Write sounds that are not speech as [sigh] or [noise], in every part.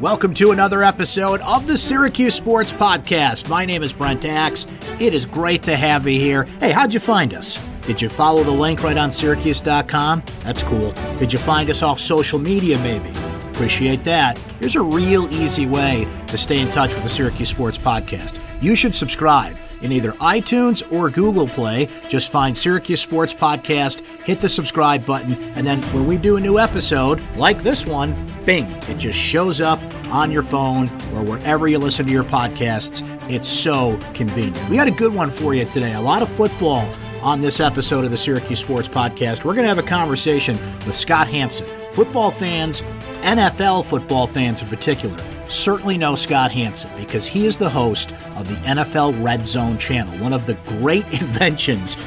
Welcome to another episode of the Syracuse Sports Podcast. My name is Brent Axe. It is great to have you here. Hey, how'd you find us? Did you follow the link right on Syracuse.com? That's cool. Did you find us off social media, maybe? Appreciate that. Here's a real easy way to stay in touch with the Syracuse Sports Podcast. You should subscribe in either iTunes or Google Play. Just find Syracuse Sports Podcast, hit the subscribe button, and then when we do a new episode, like this one, bing, it just shows up on your phone or wherever you listen to your podcasts. It's so convenient. We got a good one for you today. A lot of football on this episode of the Syracuse Sports Podcast. We're going to have a conversation with Scott Hanson. Football fans NFL football fans in particular certainly know Scott Hanson because he is the host of the NFL Red Zone channel, one of the great [laughs] inventions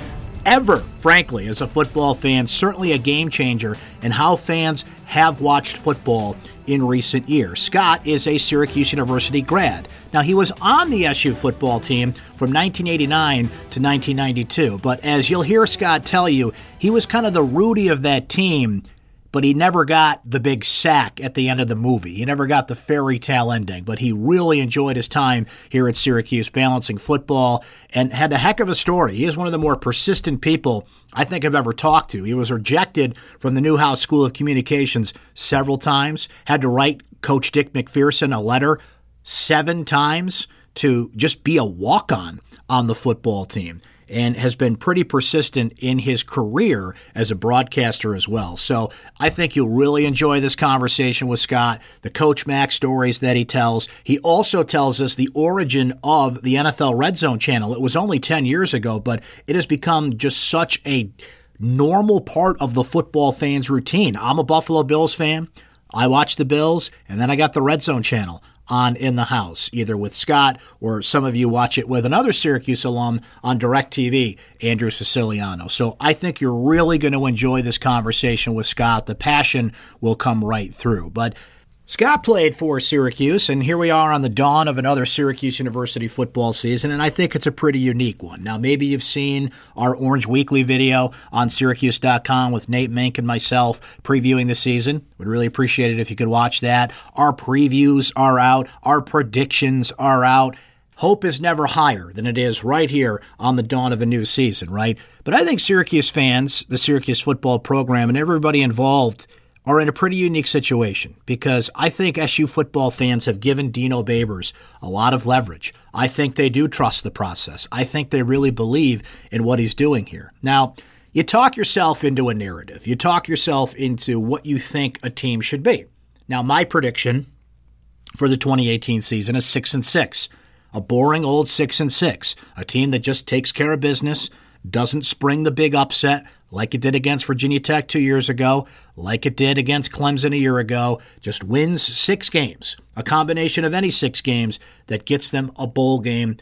ever, frankly, as a football fan, certainly a game changer in how fans have watched football in recent years. Scott is a Syracuse University grad. Now, he was on the SU football team from 1989 to 1992, but as you'll hear Scott tell you, he was kind of the Rudy of that team but he never got the big sack at the end of the movie. He never got the fairy tale ending, but he really enjoyed his time here at Syracuse balancing football and had a heck of a story. He is one of the more persistent people I think I've ever talked to. He was rejected from the Newhouse School of Communications several times, had to write Coach Dick MacPherson a letter seven times to just be a walk on on the football team and has been pretty persistent in his career as a broadcaster as well. So I think you'll really enjoy this conversation with Scott, the Coach Mac stories that he tells. He also tells us the origin of the NFL Red Zone channel. It was only 10 years ago, but it has become just such a normal part of the football fan's routine. I'm a Buffalo Bills fan. I watch the Bills, and then I got the Red Zone channel on In the House, either with Scott or some of you watch it with another Syracuse alum on DirecTV, Andrew Siciliano. So I think you're really going to enjoy this conversation with Scott. The passion will come right through. But Scott played for Syracuse, and here we are on the dawn of another Syracuse University football season, and I think it's a pretty unique one. Now, maybe you've seen our Orange Weekly video on Syracuse.com with Nate Mink and myself previewing the season. Would really appreciate it if you could watch that. Our previews are out, our predictions are out. Hope is never higher than it is right here on the dawn of a new season, right? But I think Syracuse fans, the Syracuse football program, and everybody involved are in a pretty unique situation because I think SU football fans have given Dino Babers a lot of leverage. I think they do trust the process. I think they really believe in what he's doing here. Now, you talk yourself into a narrative. You talk yourself into what you think a team should be. Now, my prediction for the 2018 season is 6 and 6. A boring old 6 and 6, a team that just takes care of business, doesn't spring the big upset, like it did against Virginia Tech two years ago, like it did against Clemson a year ago, just wins six games, a combination of any six games that gets them a bowl game,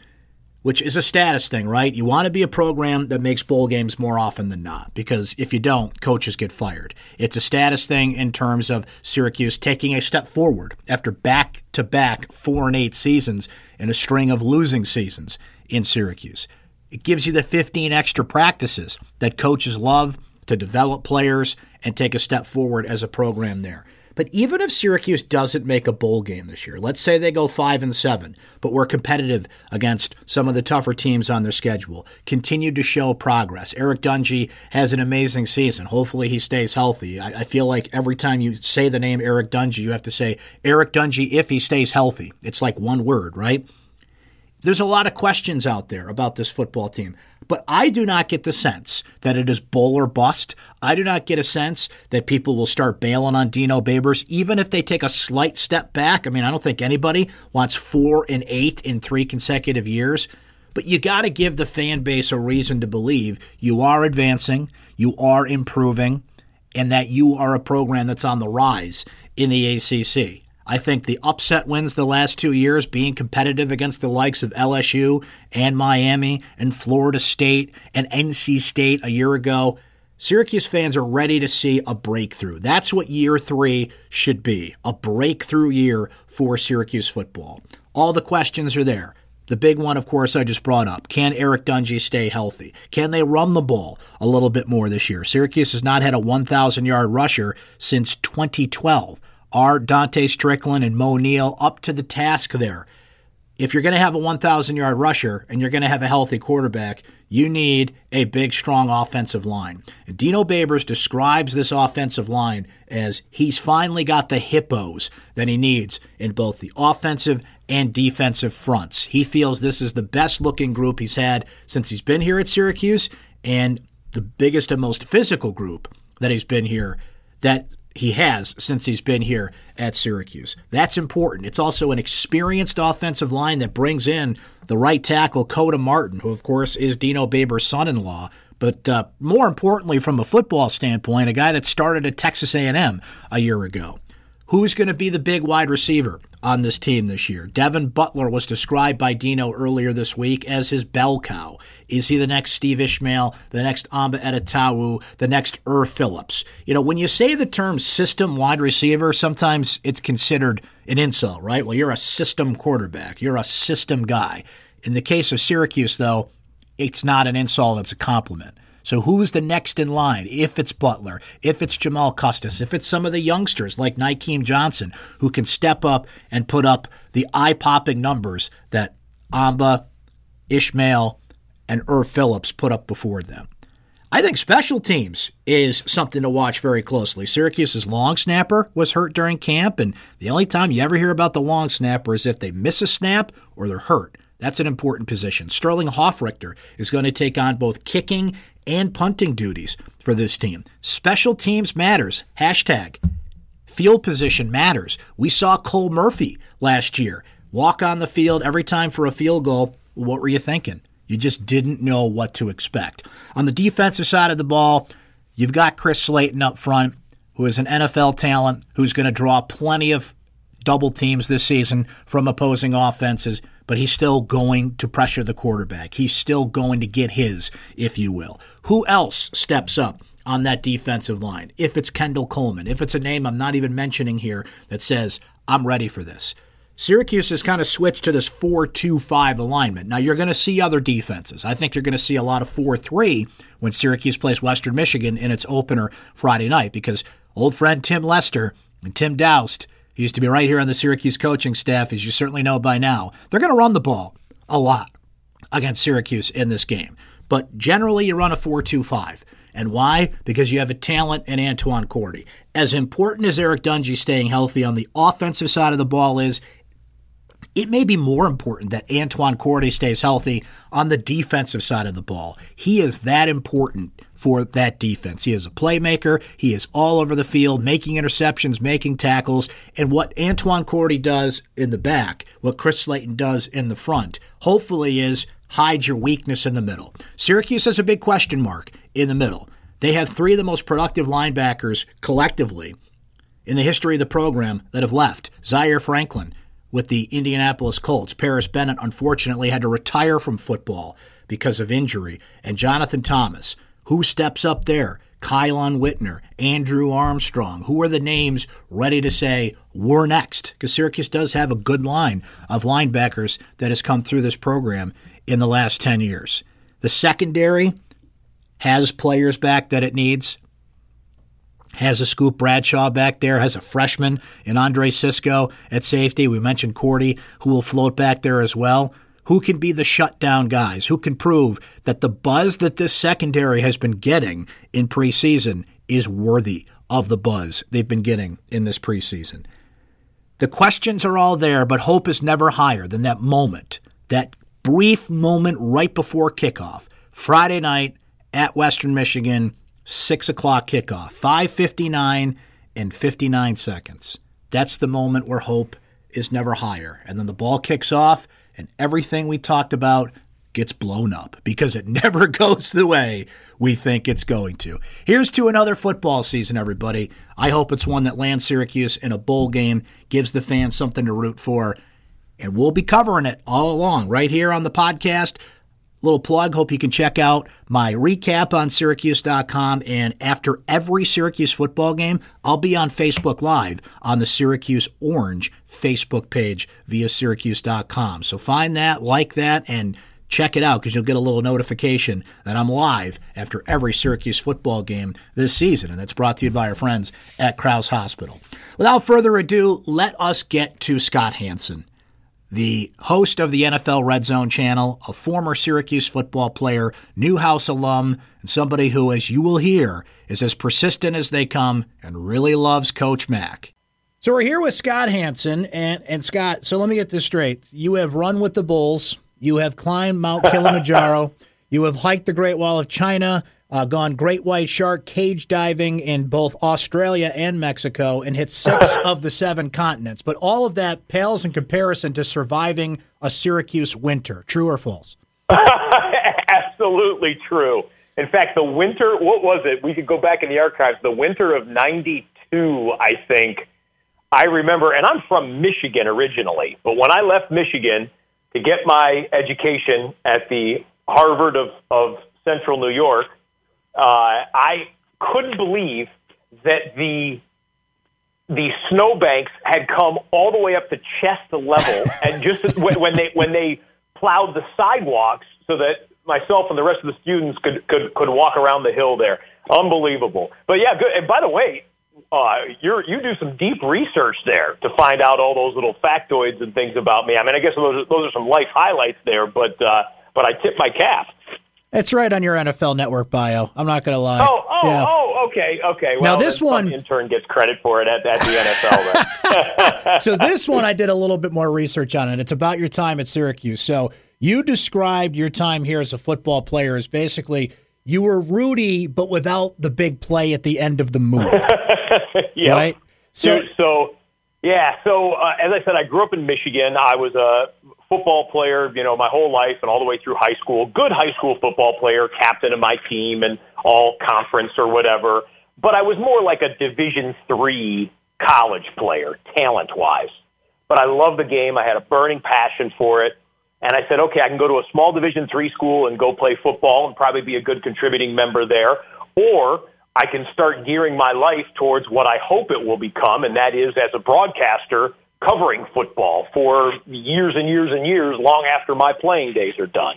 which is a status thing, right? You want to be a program that makes bowl games more often than not, because if you don't, coaches get fired. It's a status thing in terms of Syracuse taking a step forward after back to back four and eight seasons and a string of losing seasons in Syracuse. It gives you the 15 extra practices that coaches love to develop players and take a step forward as a program there. But even if Syracuse doesn't make a bowl game this year, let's say they go 5 and 7, but we're competitive against some of the tougher teams on their schedule, continue to show progress. Eric Dungey has an amazing season. Hopefully he stays healthy. I, I feel like every time you say the name Eric Dungey, you have to say Eric Dungey if he stays healthy. It's like one word, right? There's a lot of questions out there about this football team, but I do not get the sense that it is bull or bust. I do not get a sense that people will start bailing on Dino Babers, even if they take a slight step back. I mean, I don't think anybody wants four and eight in three consecutive years, but you got to give the fan base a reason to believe you are advancing, you are improving, and that you are a program that's on the rise in the ACC. I think the upset wins the last two years, being competitive against the likes of LSU and Miami and Florida State and NC State a year ago. Syracuse fans are ready to see a breakthrough. That's what year three should be a breakthrough year for Syracuse football. All the questions are there. The big one, of course, I just brought up. Can Eric Dungey stay healthy? Can they run the ball a little bit more this year? Syracuse has not had a 1,000 yard rusher since 2012 Are Dontae Strickland and Moe Neal up to the task there? If you're going to have a 1,000 yard rusher and you're going to have a healthy quarterback, you need a big, strong offensive line. And Dino Babers describes this offensive line as he's finally got the hippos that he needs in both the offensive and defensive fronts. He feels this is the best looking group he's had since he's been here at Syracuse and the biggest and most physical group that he's been here that he has since he's been here at Syracuse. That's important. It's also an experienced offensive line that brings in the right tackle, Koda Martin, who, of course, is Dino Babers' son in law. But uh, more importantly, from a football standpoint, a guy that started at Texas A&M a year ago. Who's going to be the big wide receiver on this team this year? Devin Butler was described by Dino earlier this week as his bell cow. Is he the next Steve Ishmael, the next Amba Etta-Tawo, the next Erv Phillips? You know, when you say the term system wide receiver, sometimes it's considered an insult, right? Well, you're a system quarterback, you're a system guy. In the case of Syracuse, though, it's not an insult, it's a compliment. So who's the next in line? If it's Butler, if it's Jamal Custis, if it's some of the youngsters like Nykeim Johnson who can step up and put up the eye-popping numbers that Amba, Ishmael, and Erv Phillips put up before them. I think special teams is something to watch very closely. Syracuse's long snapper was hurt during camp, and the only time you ever hear about the long snapper is if they miss a snap or they're hurt. That's an important position. Sterling Hofrichter is going to take on both kicking and punting duties for this team. Special teams matters. Hashtag field position matters. We saw Cole Murphy last year walk on the field every time for a field goal. What were you thinking? You just didn't know what to expect. On the defensive side of the ball, you've got Chris Slayton up front, who is an NFL talent, who's going to draw plenty of double teams this season from opposing offenses but he's still going to pressure the quarterback. He's still going to get his, if you will. Who else steps up? on that defensive line. If it's Kendall Coleman, if it's a name I'm not even mentioning here that says, I'm ready for this. Syracuse has kind of switched to this 4 2 5 alignment. Now, you're going to see other defenses. I think you're going to see a lot of 4 3 when Syracuse plays Western Michigan in its opener Friday night because old friend Tim Lester and Tim Daoust he used to be right here on the Syracuse coaching staff, as you certainly know by now. They're going to run the ball a lot against Syracuse in this game. But generally, you run a 4 2 5. And why? Because you have a talent in Antoine Cordy. As important as Eric Dungey staying healthy on the offensive side of the ball is, it may be more important that Antoine Cordy stays healthy on the defensive side of the ball. He is that important for that defense. He is a playmaker. He is all over the field, making interceptions, making tackles. And what Antoine Cordy does in the back, what Chris Slayton does in the front, hopefully is hide your weakness in the middle. Syracuse has a big question mark in the middle. They have three of the most productive linebackers collectively in the history of the program that have left. Zaire Franklin, with the Indianapolis Colts. Paris Bennett unfortunately had to retire from football because of injury. And Jonathan Thomas, who steps up there? Kielan Whitner, Andrew Armstrong. Who are the names ready to say, we're next? Because Syracuse does have a good line of linebackers that has come through this program in the last 10 years. The secondary has players back that it needs has a Scoop Bradshaw back there, has a freshman in Andre Cisco at safety. We mentioned Cordy, who will float back there as well. Who can be the shutdown guys? Who can prove that the buzz that this secondary has been getting in preseason is worthy of the buzz they've been getting in this preseason? The questions are all there, but hope is never higher than that moment, that brief moment right before kickoff. Friday night at Western Michigan, 6 o'clock kickoff, 5.59 and 59 seconds. That's the moment where hope is never higher. And then the ball kicks off, and everything we talked about gets blown up because it [laughs] never goes the way we think it's going to. Here's to another football season, everybody. I hope it's one that lands Syracuse in a bowl game, gives the fans something to root for, and we'll be covering it all along right here on the podcast little plug. Hope you can check out my recap on Syracuse.com. And after every Syracuse football game, I'll be on Facebook Live on the Syracuse Orange Facebook page via Syracuse.com. So find that, like that, and check it out because you'll get a little notification that I'm live after every Syracuse football game this season. And that's brought to you by our friends at Crouse Hospital. Without further ado, let us get to Scott Hanson the host of the NFL Red Zone channel, a former Syracuse football player, Newhouse alum, and somebody who, as you will hear, is as persistent as they come and really loves Coach Mack. So we're here with Scott Hanson, and, and Scott, so let me get this straight. You have run with the Bulls, you have climbed Mount [laughs] Kilimanjaro, you have hiked the Great Wall of China, uh, gone great white shark cage diving in both Australia and Mexico, and hit six [laughs] of the seven continents. But all of that pales in comparison to surviving a Syracuse winter. True or false? [laughs] Absolutely true. In fact, the winter, what was it? We could go back in the archives. The winter of 92, I think. I remember, and I'm from Michigan originally, but when I left Michigan to get my education at the Harvard of, of Central New York, uh, I couldn't believe that the the snowbanks had come all the way up to chest level, [laughs] and just when, when they when they plowed the sidewalks so that myself and the rest of the students could could could walk around the hill there. Unbelievable. But yeah, good. And by the way, uh, you you do some deep research there to find out all those little factoids and things about me. I mean, I guess those are, those are some life highlights there, but uh, but I tip my cap. It's right on your NFL Network bio. I'm not going to lie. Oh, oh, yeah. oh, okay, okay. Well, now this one intern gets credit for it at, at the NFL. [laughs] so this one I did a little bit more research on, and it's about your time at Syracuse. So you described your time here as a football player as basically you were Rudy, but without the big play at the end of the movie. [laughs] yeah. Right. So, so yeah. So uh, as I said, I grew up in Michigan. I was a football player, you know, my whole life and all the way through high school. Good high school football player, captain of my team, and all conference or whatever. But I was more like a Division three college player, talent wise. But I love the game. I had a burning passion for it. And I said, okay, I can go to a small Division three school and go play football and probably be a good contributing member there. Or I can start gearing my life towards what I hope it will become, and that is as a broadcaster covering football for years and years and years, long after my playing days are done.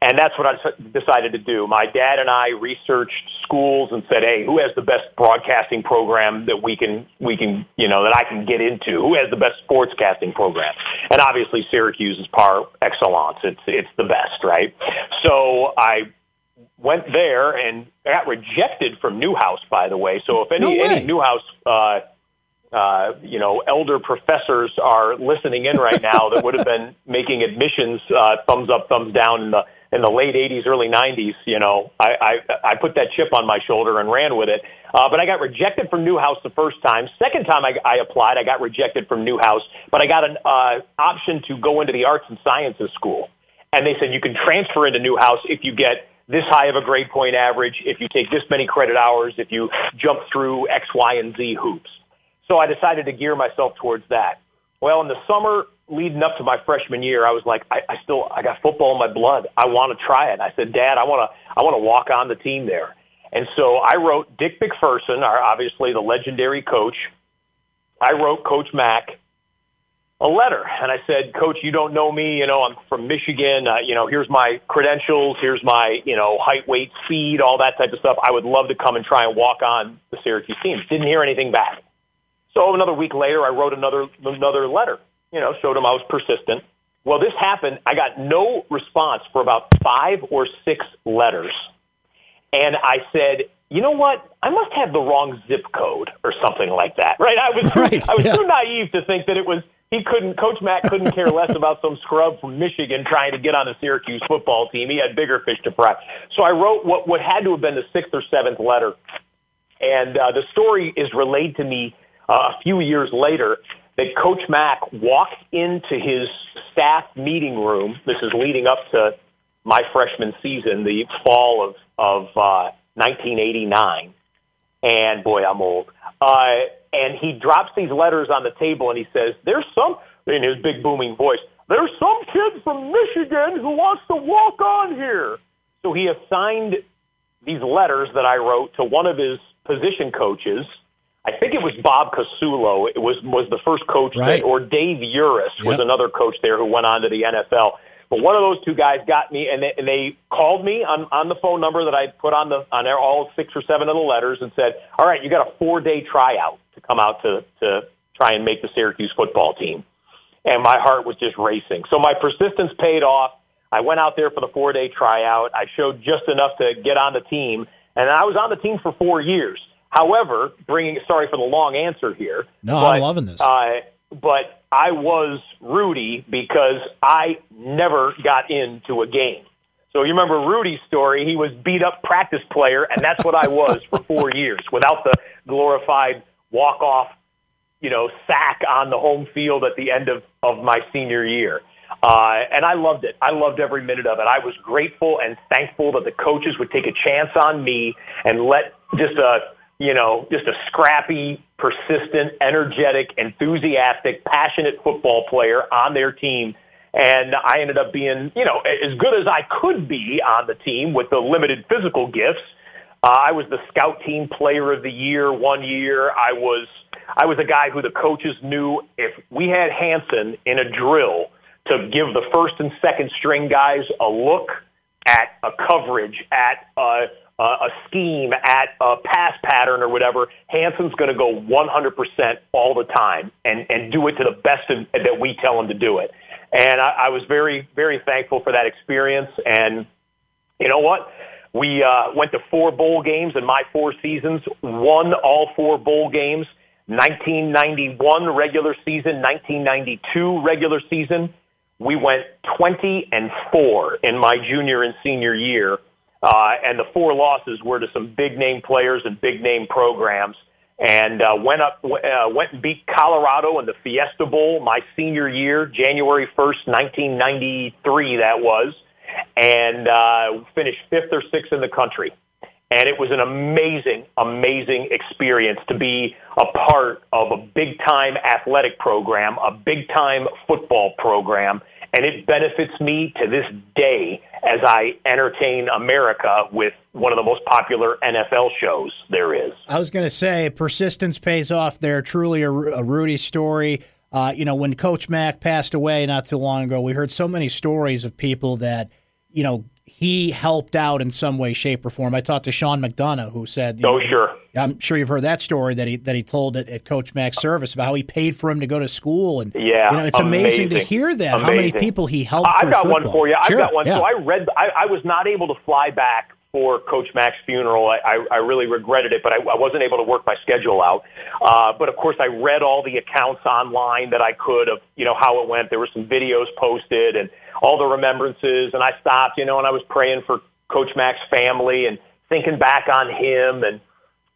And that's what I decided to do. My dad and I researched schools and said, "Hey, who has the best broadcasting program that we can we can you know that I can get into? Who has the best sportscasting program?" And obviously, Syracuse is par excellence. It's it's the best, right? So I went there and I got rejected from Newhouse, by the way. So if any no any Newhouse uh, uh, you know, elder professors are listening in right now that would have been [laughs] making admissions uh, thumbs up, thumbs down in the in the late '80s, early '90s. You know, I I, I put that chip on my shoulder and ran with it. Uh, but I got rejected from Newhouse the first time. Second time I, I applied, I got rejected from Newhouse, but I got an uh, option to go into the arts and sciences school, and they said you can transfer into Newhouse if you get this high of a grade point average, if you take this many credit hours, if you jump through X, Y, and Z hoops. So I decided to gear myself towards that. Well, in the summer leading up to my freshman year, I was like, I, I still, I got football in my blood. I want to try it. I said, Dad, I want to, I want to walk on the team there. And so I wrote Dick MacPherson, our obviously the legendary coach. I wrote Coach Mack a letter, and I said, Coach, you don't know me. You know, I'm from Michigan. Uh, you know, here's my credentials. Here's my, you know, height, weight, speed, all that type of stuff. I would love to come and try and walk on the Syracuse team. Didn't hear anything back. So another week later, I wrote another another letter. You know, showed him I was persistent. Well, this happened. I got no response for about five or six letters, and I said, "You know what? I must have the wrong zip code or something like that." [laughs] Right? I was right, I was yeah. too naive to think that it was he couldn't coach mac couldn't care less about some scrub from michigan trying to get on the syracuse football team he had bigger fish to fry so i wrote what what had to have been the sixth or seventh letter and uh, the story is relayed to me uh, a few years later that Coach Mack walked into his staff meeting room. This is leading up to my freshman season, the fall of of uh, 1989. And boy, I'm old. Uh, and he drops these letters on the table and he says, "There's some." In his big booming voice, there's some kid from Michigan who wants to walk on here. So he assigned these letters that I wrote to one of his position coaches I think it was Bob Casullo. It was was the first coach right. that, or Dave Uris was yep. another coach there who went on to the NFL. But one of those two guys got me, and they, and they called me on on the phone number that I put on the on all six or seven of the letters, and said, "All right, you got a four day tryout to come out to to try and make the Syracuse football team." And my heart was just racing. So my persistence paid off. I went out there for the four day tryout. I showed just enough to get on the team, and I was on the team for four years. However, bringing sorry for the long answer here. No, but, I'm loving this. Uh, but I was Rudy because I never got into a game. So you remember Rudy's story? He was beat up practice player, and that's what I was for four [laughs] years, without the glorified walk off, you know, sack on the home field at the end of of my senior year. Uh, and I loved it. I loved every minute of it. I was grateful and thankful that the coaches would take a chance on me and let just a you know, just a scrappy, persistent, energetic, enthusiastic, passionate football player on their team. And I ended up being, you know, as good as I could be on the team with the limited physical gifts. Uh, I was the scout team player of the year one year. I was I was a guy who the coaches knew if we had Hanson in a drill to give the first and second string guys a look at a coverage, at a, uh, a scheme at a pass pattern or whatever, Hanson's going to go 100% all the time and, and do it to the best of, that we tell him to do it. And I, I was very, very thankful for that experience. And you know what? We uh, went to four bowl games in my four seasons, won all four bowl games. 1991 regular season, 1992 regular season. We went 20 and 4 in my junior and senior year uh, and the four losses were to some big name players and big name programs. And uh, went up, uh, went and beat Colorado in the Fiesta Bowl my senior year, January first, 1993. That was, and uh, finished fifth or sixth in the country. And it was an amazing, amazing experience to be a part of a big time athletic program, a big time football program, and it benefits me to this day as I entertain America with one of the most popular NFL shows there is. I was going to say, persistence pays off there. Truly a, a Rudy story. Uh, you know, when Coach Mack passed away not too long ago, we heard so many stories of people that, you know, he helped out in some way, shape, or form. I talked to Sean McDonough, who said, "Oh, know, sure." I'm sure you've heard that story that he that he told at, at Coach Mack's service about how he paid for him to go to school, and yeah, you know, it's amazing, amazing to hear that amazing. how many people he helped. I've got football. one for you. Sure, I've got one. Yeah. So I read. I, I was not able to fly back for Coach Mack's funeral. I, I, I really regretted it, but I, I wasn't able to work my schedule out. Uh, but of course, I read all the accounts online that I could of you know how it went. There were some videos posted and all the remembrances, and I stopped, you know, and I was praying for Coach Mack's family and thinking back on him. And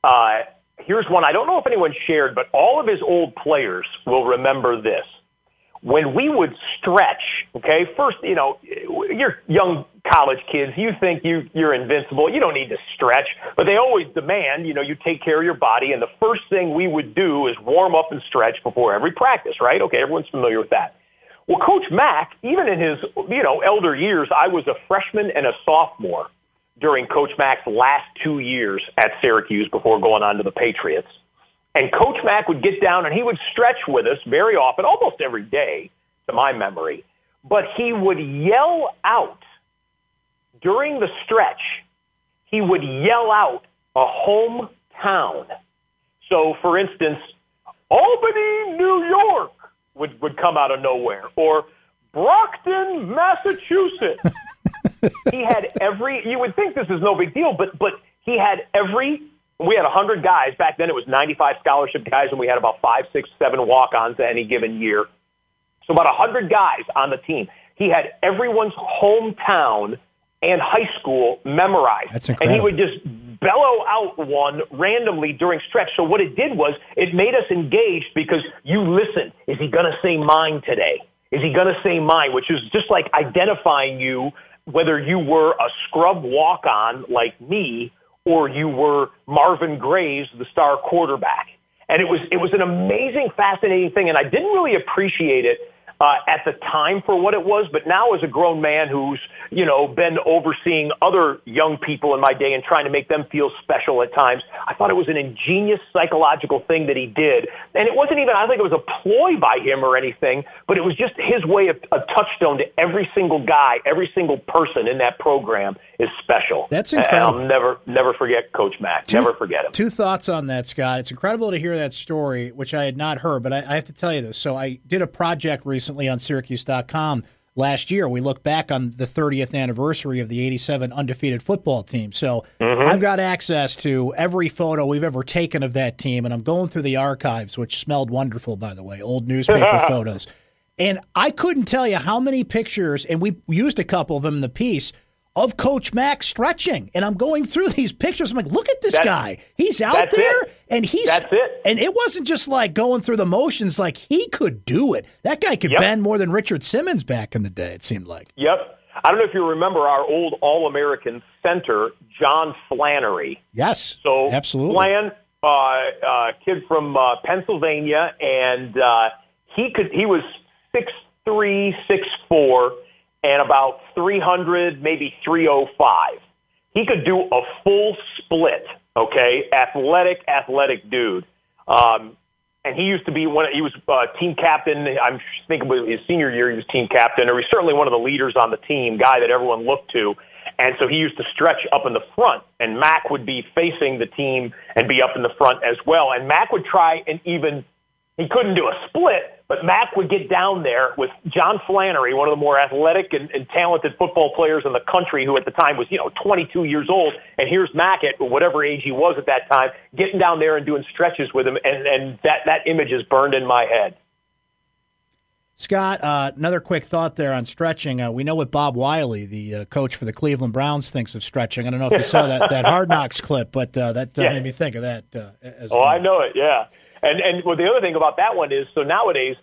uh, here's one I don't know if anyone shared, but all of his old players will remember this. When we would stretch, okay, first, you know, you're young college kids, you think you, you're invincible. You don't need to stretch, but they always demand, you know, you take care of your body. And the first thing we would do is warm up and stretch before every practice, right? Okay, everyone's familiar with that. Well, Coach Mack, even in his you know elder years, I was a freshman and a sophomore during Coach Mack's last two years at Syracuse before going on to the Patriots. And Coach Mack would get down and he would stretch with us very often, almost every day, to my memory. But he would yell out during the stretch. He would yell out a hometown. So, for instance, Albany, New York would, would come out of nowhere, or Brockton, Massachusetts. [laughs] he had every. You would think this is no big deal, but but he had every. We had 100 guys back then. It was 95 scholarship guys, and we had about five, six, seven walk-ons to any given year. So about 100 guys on the team. He had everyone's hometown and high school memorized. That's incredible. And he would just bellow out one randomly during stretch. So what it did was it made us engaged because you listen. Is he going to say mine today? Is he going to say mine? Which is just like identifying you, whether you were a scrub walk on like me or you were Marvin Graves, the star quarterback. And it was, it was an amazing, fascinating thing. And I didn't really appreciate it uh, at the time for what it was, but now as a grown man who's, you know, been overseeing other young people in my day and trying to make them feel special at times, I thought it was an ingenious psychological thing that he did. And it wasn't even, I think it was a ploy by him or anything, but it was just his way of a touchstone to every single guy, every single person in that program is special. That's incredible. And I'll never, never forget Coach Mack. Two, never forget him. Two thoughts on that, Scott. It's incredible to hear that story, which I had not heard, but I, I have to tell you this. So I did a project recently on Syracuse.com last year. We look back on the 30th anniversary of the 87 undefeated football team. So mm-hmm. I've got access to every photo we've ever taken of that team, and I'm going through the archives, which smelled wonderful, by the way, old newspaper [laughs] photos. And I couldn't tell you how many pictures, and we used a couple of them in the piece of Coach Mack stretching. And I'm going through [laughs] these pictures. I'm like, look at this that's, guy. He's out there it. and he's That's it. And it wasn't just like going through the motions, like he could do it. That guy could yep. bend more than Richard Simmons back in the day, it seemed like. Yep. I don't know if you remember our old All American center, John Flannery. Yes. So absolutely. Flan, uh, uh, kid from uh, Pennsylvania, and uh, he could he was six three, six four and about 300, maybe 305. He could do a full split, okay? Athletic, athletic dude. Um, and he used to be one. He was uh, team captain. I'm thinking his senior year, he was team captain, or he's certainly one of the leaders on the team, guy that everyone looked to. And so he used to stretch up in the front, and Mac would be facing the team and be up in the front as well. And Mac would try and even he couldn't do a split, but Mack would get down there with John Flannery, one of the more athletic and, and talented football players in the country, who at the time was, you know, 22 years old. And here's Mack at whatever age he was at that time, getting down there and doing stretches with him. And, and that, that image is burned in my head. Scott, uh, another quick thought there on stretching. Uh, we know what Bob Wylie, the uh, coach for the Cleveland Browns, thinks of stretching. I don't know if you saw that, that Hard Knocks clip, but uh, that uh, yeah. made me think of that uh, as oh, well. I know it, yeah. And and well, the other thing about that one is so nowadays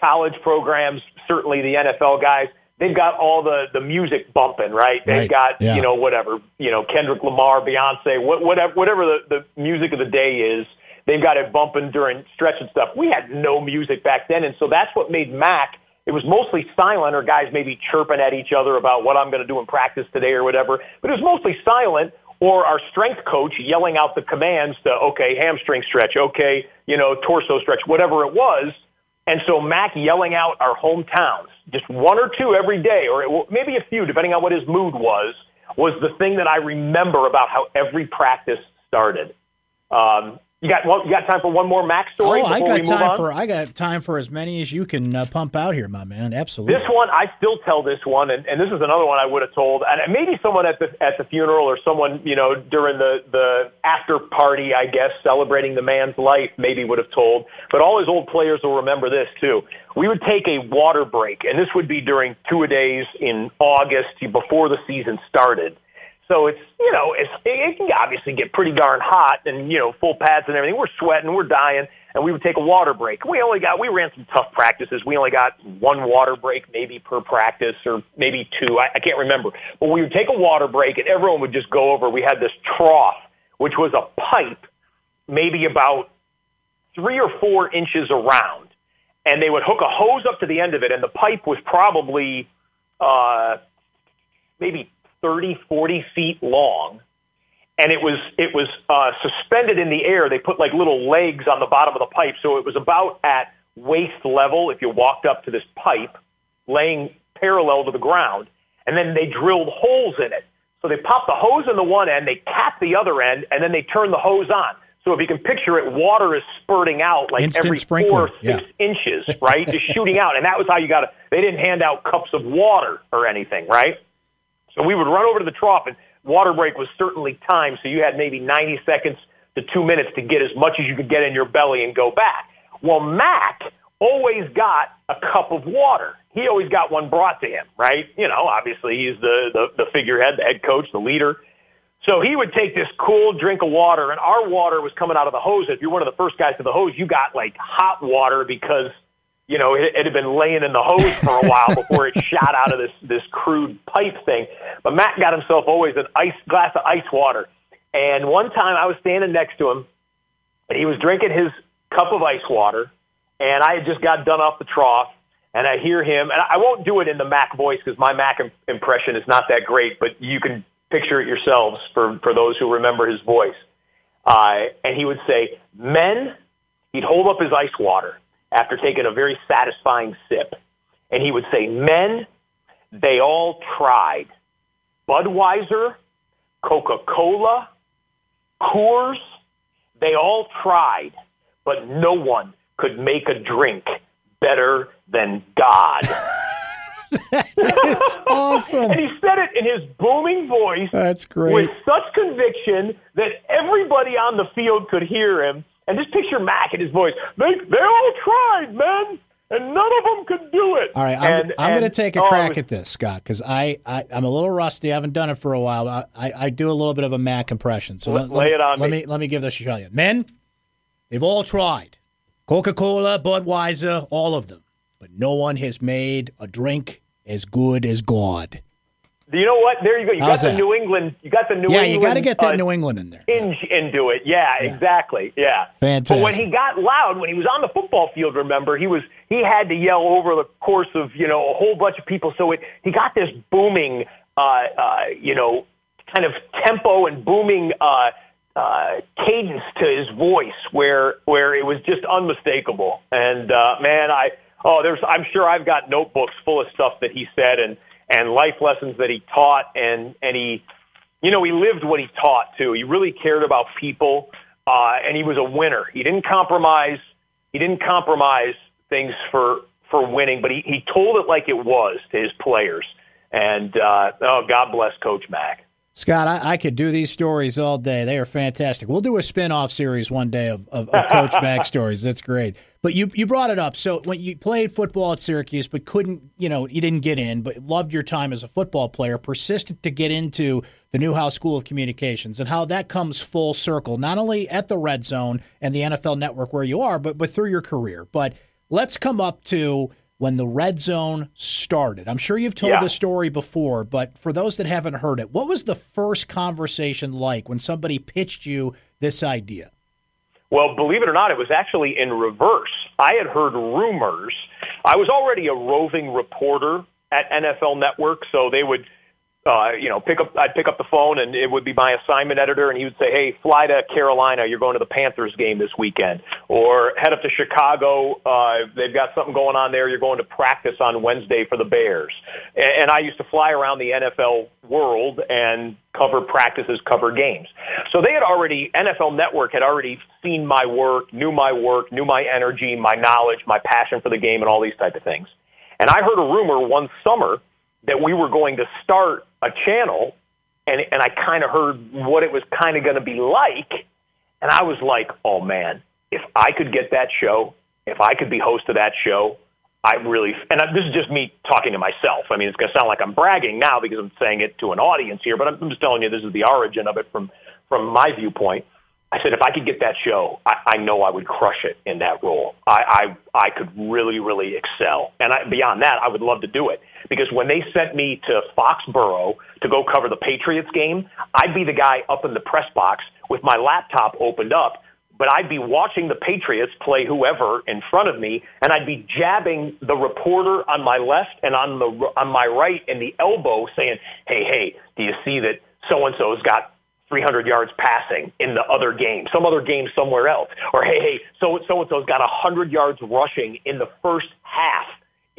college programs, certainly the NFL guys, they've got all the the music bumping, right? They've right. got yeah. you know whatever you know Kendrick Lamar, Beyonce, whatever whatever the, the music of the day is. They've got it bumping during stretch and stuff. We had no music back then, and so that's what made Mac. It was mostly silent, or guys maybe chirping at each other about what I'm going to do in practice today or whatever. But it was mostly silent or our strength coach yelling out the commands to, okay, hamstring stretch, okay, you know, torso stretch, whatever it was. And so Mac yelling out our hometowns, just one or two every day, or maybe a few, depending on what his mood was, was the thing that I remember about how every practice started. Um, you got one, you got time for one more Mac story? Oh, I got time for I got time for as many as you can uh, pump out here, my man. Absolutely. This one, I still tell this one, and, and this is another one I would have told, and maybe someone at the at the funeral or someone you know during the the after party, I guess, celebrating the man's life, maybe would have told. But all his old players will remember this too. We would take a water break, and this would be during two a days in August before the season started so it's you know it's, it can obviously get pretty darn hot and you know full pads and everything. We're sweating, we're dying, and we would take a water break. We only got we ran some tough practices. We only got one water break maybe per practice or maybe two. I, I can't remember. But we would take a water break and everyone would just go over. We had this trough which was a pipe, maybe about three or four inches around, and they would hook a hose up to the end of it, and the pipe was probably uh, maybe 30, 40 feet long. And it was it was uh, suspended in the air. They put like little legs on the bottom of the pipe, so it was about at waist level if you walked up to this pipe, laying parallel to the ground. And then they drilled holes in it. So they popped the hose in the one end, they capped the other end, and then they turned the hose on. So if you can picture it, water is spurting out like Instant every sprinkler. four, yeah. six inches, right? Just shooting out. And that was how you got it. They didn't hand out cups of water or anything, right? So we would run over to the trough, and water break was certainly timed, so you had maybe 90 seconds to two minutes to get as much as you could get in your belly and go back. Well, Mack always got a cup of water. He always got one brought to him, right? You know, obviously he's the, the, the figurehead, the head coach, the leader. So he would take this cool drink of water, and our water was coming out of the hose. If you're one of the first guys to the hose, you got like hot water because – you know, it, it had been laying in the hose for a while before it [laughs] shot out of this this crude pipe thing. But Mac got himself always an ice glass of ice water. And one time I was standing next to him, and he was drinking his cup of ice water, and I had just got done off the trough, and I hear him, and I won't do it in the Mac voice because my Mac impression is not that great, but you can picture it yourselves for, for those who remember his voice. Uh, and he would say, Men, he'd hold up his ice water after taking a very satisfying sip, and he would say, Men, they all tried. Budweiser, Coca Cola, Coors, they all tried, but no one could make a drink better than God. [laughs] that is awesome. and he said it in his booming voice. That's great. With such conviction that everybody on the field could hear him. And just picture Mac in his voice. They, they all tried, man and none of them could do it. All right, I'm, I'm going to take a oh, crack was, at this, Scott, because I, I am a little rusty. I haven't done it for a while. I, I do a little bit of a Mac impression. So let, lay it on let me. me. Let me give this a shot. Men, they've all tried. Coca Cola, Budweiser, all of them. But no one has made a drink as good as God. You know what? There you go. You How's got that? the New England. You got the New yeah, England. Yeah, you got to get that uh, New England in there. Hinge into it. Yeah, yeah, exactly. Yeah. Fantastic. But when he got loud, when he was on the football field, remember he was he had to yell over the course of you know a whole bunch of people. So it he got this booming, uh, uh, you know, kind of tempo and booming. Uh, uh, cadence to his voice where where it was just unmistakable. And uh, man, I oh, there's I'm sure I've got notebooks full of stuff that he said and and life lessons that he taught and and he you know he lived what he taught too. He really cared about people uh, and he was a winner. He didn't compromise. He didn't compromise things for for winning, but he he told it like it was to his players. And uh, oh, God bless Coach Mac. Scott, I, I, could do these stories all day. They are fantastic. We'll do a spin-off series one day of, of, of Coach [laughs] Mac stories. That's great. But you you brought it up. So when you played football at Syracuse, but couldn't, you know, you didn't get in, but loved your time as a football player, persistent to get into the Newhouse School of Communications, and how that comes full circle, not only at the Red Zone and the NFL Network where you are, but but through your career. But let's come up to when the red zone started. I'm sure you've told yeah. the story before, but for those that haven't heard it, what was the first conversation like when somebody pitched you this idea? Well, believe it or not, it was actually in reverse. I had heard rumors. I was already a roving reporter at NFL Network, so they would uh, you know, pick up. I'd pick up the phone, and it would be my assignment editor, and he would say, "Hey, fly to Carolina. You're going to the Panthers game this weekend, or head up to Chicago. Uh, they've got something going on there. You're going to practice on Wednesday for the Bears." And, and I used to fly around the NFL world and cover practices, cover games. So they had already NFL Network had already seen my work, knew my work, knew my energy, my knowledge, my passion for the game, and all these type of things. And I heard a rumor one summer that we were going to start a channel and and I kind of heard what it was kind of going to be like and I was like, "Oh man, if I could get that show, if I could be host of that show, I really and I, this is just me talking to myself. I mean, it's going to sound like I'm bragging now because I'm saying it to an audience here, but I'm just telling you this is the origin of it from from my viewpoint. I said if I could get that show, I, I know I would crush it in that role. I I, I could really really excel, and I, beyond that, I would love to do it because when they sent me to Foxborough to go cover the Patriots game, I'd be the guy up in the press box with my laptop opened up, but I'd be watching the Patriots play whoever in front of me, and I'd be jabbing the reporter on my left and on the on my right in the elbow, saying, "Hey, hey, do you see that so and so's got 300 yards passing in the other game, some other game somewhere else. Or hey, hey, so so and so's got 100 yards rushing in the first half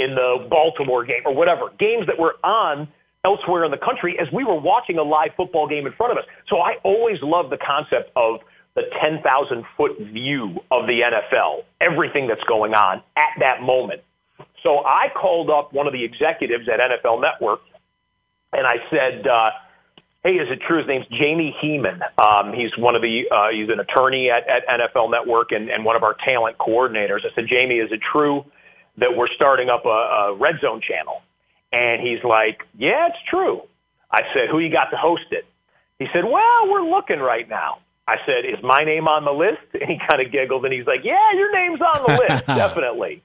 in the Baltimore game or whatever, games that were on elsewhere in the country as we were watching a live football game in front of us. So I always love the concept of the 10,000 foot view of the NFL, everything that's going on at that moment. So I called up one of the executives at NFL Network and I said, uh, Hey, is it true? His name's Jamie Heeman. Um, he's one of the uh, he's an attorney at, at NFL Network and, and one of our talent coordinators. I said, Jamie, is it true that we're starting up a, a red zone channel. And he's like, Yeah, it's true. I said, Who you got to host it? He said, Well, we're looking right now. I said, Is my name on the list? [laughs] And he kind of giggled and he's like, Yeah, your name's on the list, [laughs] definitely.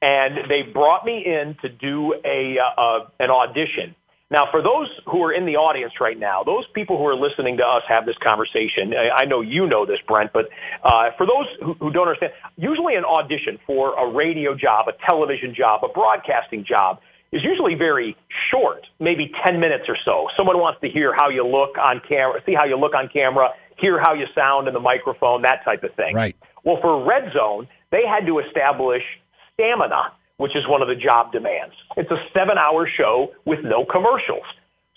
And they brought me in to do a uh, uh, an audition. Now, for those who are in the audience right now, those people who are listening to us have this conversation, I know you know this, Brent, but uh, for those who, who don't understand, usually an audition for a radio job, a television job, a broadcasting job is usually very short, maybe 10 minutes or so. Someone wants to hear how you look on camera, see how you look on camera, hear how you sound in the microphone, that type of thing. Right. Well, for Red Zone, they had to establish stamina, which is one of the job demands. It's a seven hour show with no commercials.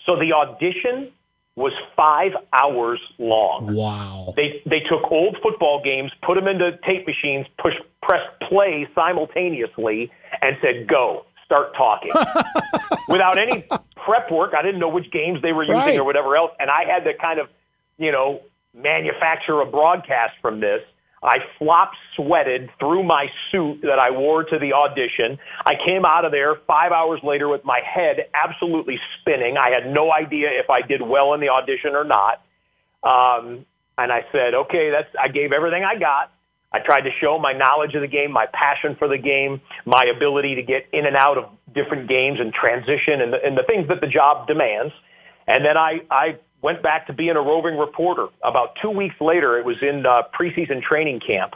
So the audition was five hours long. Wow. They they took old football games, put them into tape machines, push press play simultaneously, and said go start talking [laughs] without any prep work. I didn't know which games they were using Right. or whatever else, and I had to kind of you know manufacture a broadcast from this. I flop sweated through my suit that I wore to the audition. I came out of there five hours later with my head absolutely spinning. I had no idea if I did well in the audition or not. Um, and I said, okay, that's, I gave everything I got. I tried to show my knowledge of the game, my passion for the game, my ability to get in and out of different games and transition and the, and the things that the job demands. And then I, I went back to being a roving reporter. About two weeks later, it was in uh, preseason training camp.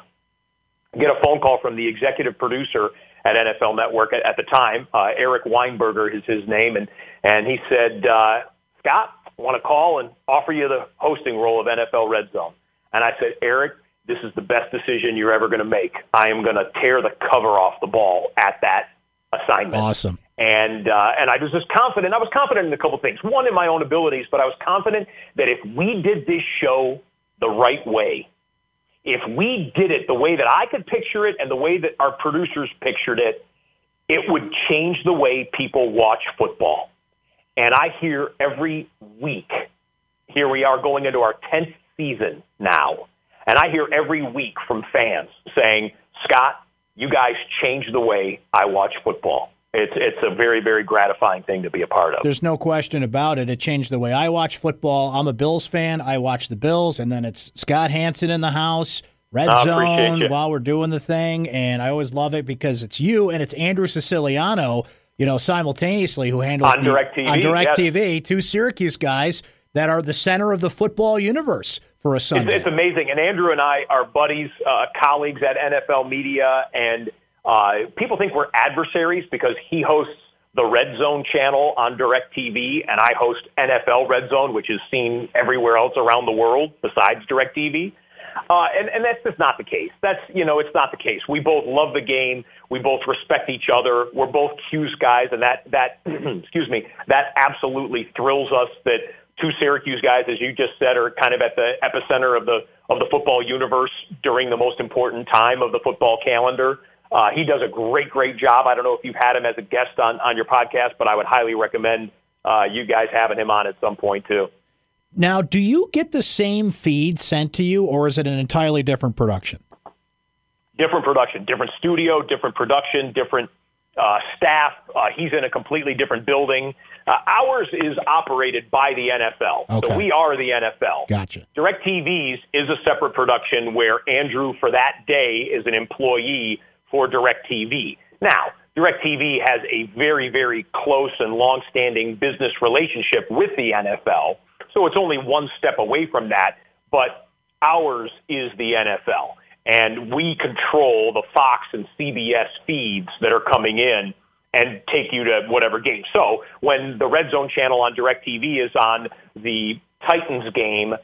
I get a phone call from the executive producer at NFL Network at, at the time. Uh, Eric Weinberger is his name, and and he said, uh, Scott, want to call and offer you the hosting role of NFL Red Zone. And I said, Eric, this is the best decision you're ever going to make. I am going to tear the cover off the ball at that assignment Awesome. And uh, and I was just confident. I was confident in a couple things. One, in my own abilities, but I was confident that if we did this show the right way, if we did it the way that I could picture it and the way that our producers pictured it, it would change the way people watch football. And I hear every week. Here we are going into our tenth season now, and I hear every week from fans saying, "Scott, you guys changed the way I watch football." It's it's a very very gratifying thing to be a part of. There's no question about it. It changed the way I watch football. I'm a Bills fan. I watch the Bills, and then it's Scott Hanson in the house, Red I Zone while we're doing the thing. And I always love it because it's you and it's Andrew Siciliano, you know, simultaneously who handles On the, DirecTV, on yes. DirecTV, two Syracuse guys that are the center of the football universe for a It's, Sunday. it's amazing. And Andrew and I are buddies, uh, colleagues at NFL Media, and uh, people think we're adversaries because he hosts the Red Zone channel on DirecTV, and I host NFL Red Zone, which is seen everywhere else around the world besides DirecTV. Uh, and, and that's just not the case. That's, you know, it's not the case. We both love the game. We both respect each other. We're both 'Cuse guys, and that, that [clears throat] excuse me, that absolutely thrills us that two Syracuse guys, as you just said, are kind of at the epicenter of the, of the football universe during the most important time of the football calendar. Uh, he does a great, great job. I don't know if you've had him as a guest on, on your podcast, but I would highly recommend uh, you guys having him on at some point, too. now, do you get the same feed sent to you, or is it an entirely different production? different production, different studio, different production, different uh, staff. Uh, he's in a completely different building. Uh, ours is operated by the NFL, Okay. so we are the NFL. Gotcha. DirecTV's is a separate production where Andrew, for that day, is an employee for DirecTV. Now, DirecTV has a very, very close and long-standing business relationship with the NFL, so it's only one step away from that. But ours is the NFL, and we control the Fox and CBS feeds that are coming in and take you to whatever game. So when the Red Zone channel on DirecTV is on the Titans game,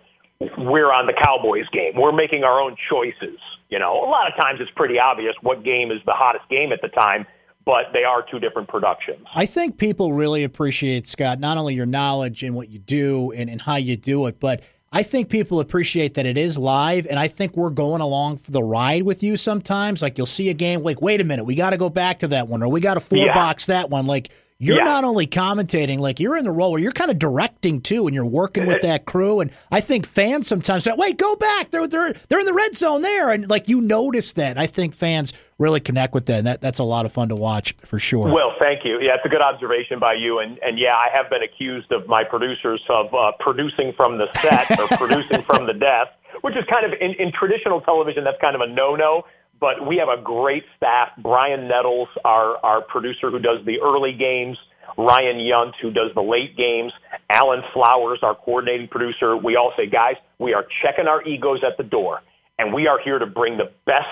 we're on the Cowboys game. We're making our own choices. You know, a lot of times it's pretty obvious what game is the hottest game at the time, but they are two different productions. I think people really appreciate, Scott, not only your knowledge and what you do and, and how you do it, but I think people appreciate that it is live. And I think we're going along for the ride with you sometimes. Like you'll see a game, like, wait a minute, we got to go back to that one, or we got to four Yeah. box that one. Like, you're Yeah. not only commentating, like you're in the role where you're kind of directing too, and you're working with that crew. And I think fans sometimes say, "Wait, go back! They're they're they're in the red zone there," and like you notice that. And I think fans really connect with that, and that that's a lot of fun to watch for sure. Well, thank you. Yeah, it's a good observation by you. And, and yeah, I have been accused of my producers of uh, producing from the set or producing [laughs] from the desk, which is kind of in, in traditional television, that's kind of a no no. But we have a great staff. Brian Nettles, our, our producer who does the early games, Ryan Yunt, who does the late games, Alan Flowers, our coordinating producer. We all say, guys, we are checking our egos at the door, and we are here to bring the best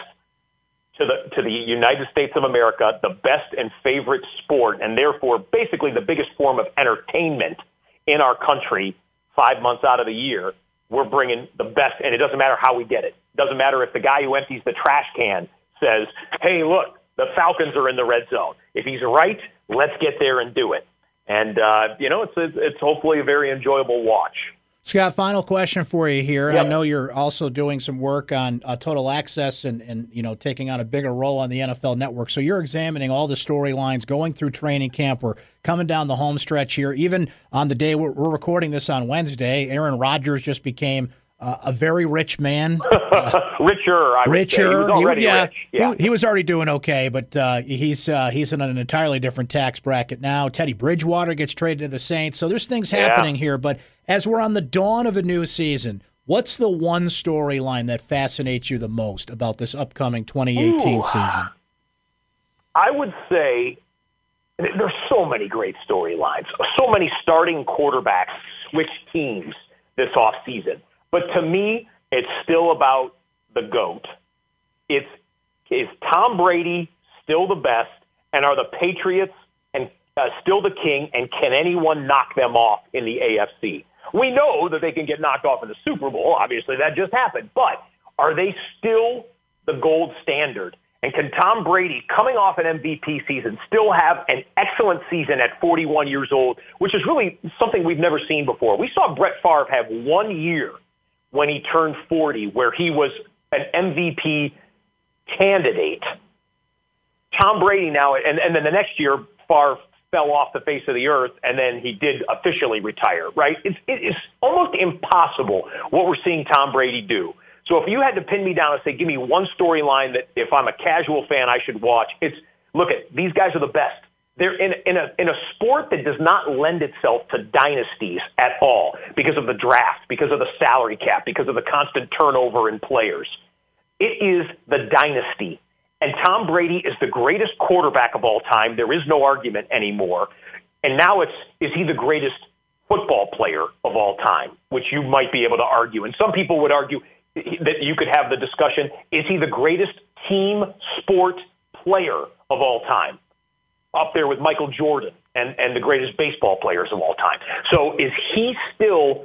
to the to the United States of America, the best and favorite sport, and therefore basically the biggest form of entertainment in our country. Five months out of the year, we're bringing the best, and it doesn't matter how we get it. It doesn't matter if the guy who empties the trash can says, "Hey, look, the Falcons are in the red zone." If he's right, let's get there and do it. And uh, you know, it's it's hopefully a very enjoyable watch. Scott, final question for you here. Yep. I know you're also doing some work on uh, total access and, and you know taking on a bigger role on the NFL Network. So you're examining all the storylines going through training camp. We're coming down the home stretch here. Even on the day we're, we're recording this on Wednesday, Aaron Rodgers just became uh, a very rich man. [laughs] Uh, richer, I richer. He was yeah, rich. yeah. He, he, was already doing okay, but uh, he's uh, he's in an entirely different tax bracket now. Teddy Bridgewater gets traded to the Saints, so there's things happening yeah. here. But as we're on the dawn of a new season, what's the one storyline that fascinates you the most about this upcoming 2018 Ooh, season? I would say there's so many great storylines. So many starting quarterbacks switch teams this off season. But to me, it's still about the GOAT. It's is Tom Brady still the best, and are the Patriots and uh, still the king, and can anyone knock them off in the AFC? We know that they can get knocked off in the Super Bowl. Obviously, that just happened. But are they still the gold standard? And can Tom Brady, coming off an MVP season, still have an excellent season at 41 years old, which is really something we've never seen before? We saw Brett Favre have one year when he turned 40, where he was an MVP candidate. Tom Brady now, and, and then the next year, Favre fell off the face of the earth, and then he did officially retire, right? It's, it is almost impossible what we're seeing Tom Brady do. So if you had to pin me down and say, give me one storyline that if I'm a casual fan, I should watch, it's look at these guys are the best. They're in, in, a, in a sport that does not lend itself to dynasties at all because of the draft, because of the salary cap, because of the constant turnover in players. It is the dynasty. And Tom Brady is the greatest quarterback of all time. There is no argument anymore. And now it's is he the greatest football player of all time, which you might be able to argue. And some people would argue that you could have the discussion is he the greatest team sport player of all time? Up there with Michael Jordan and, and the greatest baseball players of all time. So is he still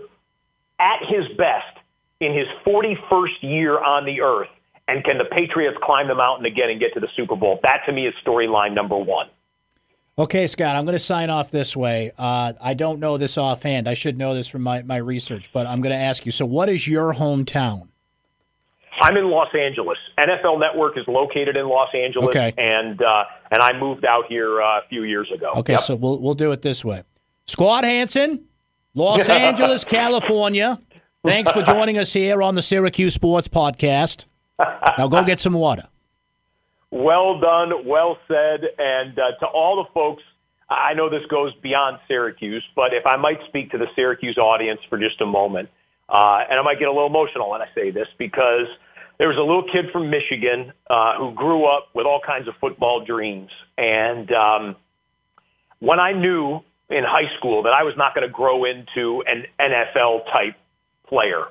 at his best in his 41st year on the earth? And can the Patriots climb the mountain again and get to the Super Bowl? That to me is storyline number one. Okay, Scott, I'm going to sign off this way. Uh, I don't know this offhand. I should know this from my, my research, but I'm going to ask you. So, what is your hometown? I'm in Los Angeles. NFL Network is located in Los Angeles, okay. and uh, and I moved out here uh, a few years ago. Okay, yep. so we'll we'll do it this way. Scott Hanson, Los [laughs] Angeles, California. Thanks for joining us here on the Syracuse Sports Podcast. Now go get some water. Well done, well said, and uh, to all the folks. I know this goes beyond Syracuse, but if I might speak to the Syracuse audience for just a moment, uh, and I might get a little emotional when I say this because there was a little kid from Michigan uh, who grew up with all kinds of football dreams. And um, when I knew in high school that I was not going to grow into an NFL type player,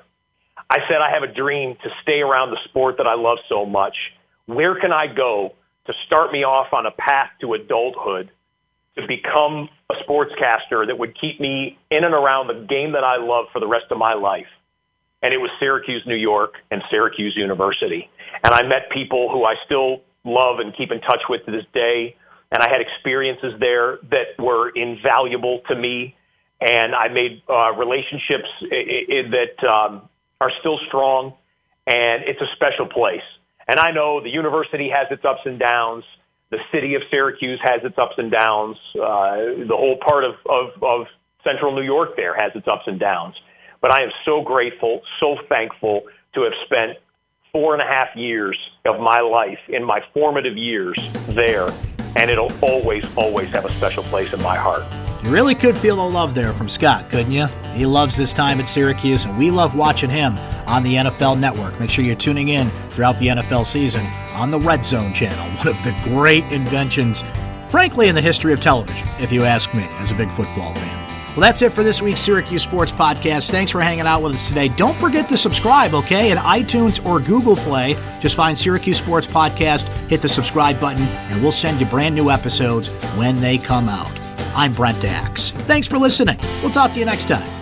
I said, I have a dream to stay around the sport that I love so much. Where can I go to start me off on a path to adulthood to become a sportscaster that would keep me in and around the game that I love for the rest of my life? And it was Syracuse, New York, and Syracuse University. And I met people who I still love and keep in touch with to this day. And I had experiences there that were invaluable to me. And I made uh, relationships that um, are still strong. And it's a special place. And I know the university has its ups and downs. The city of Syracuse has its ups and downs. Uh, the whole part of, of, of central New York there has its ups and downs. But I am so grateful, so thankful to have spent four and a half years of my life in my formative years there. And it'll always, always have a special place in my heart. You really could feel the love there from Scott, couldn't you? He loves his time at Syracuse, and we love watching him on the NFL Network. Make sure you're tuning in throughout the NFL season on the Red Zone channel, [laughs] one of the great inventions frankly, in the history of television, if you ask me, as a big football fan. Well, that's it for this week's Syracuse Sports Podcast. Thanks for hanging out with us today. Don't forget to subscribe, okay? In iTunes or Google Play, just find Syracuse Sports Podcast, hit the subscribe button, and we'll send you brand new episodes when they come out. I'm Brent Axe. Thanks for listening. We'll talk to you next time.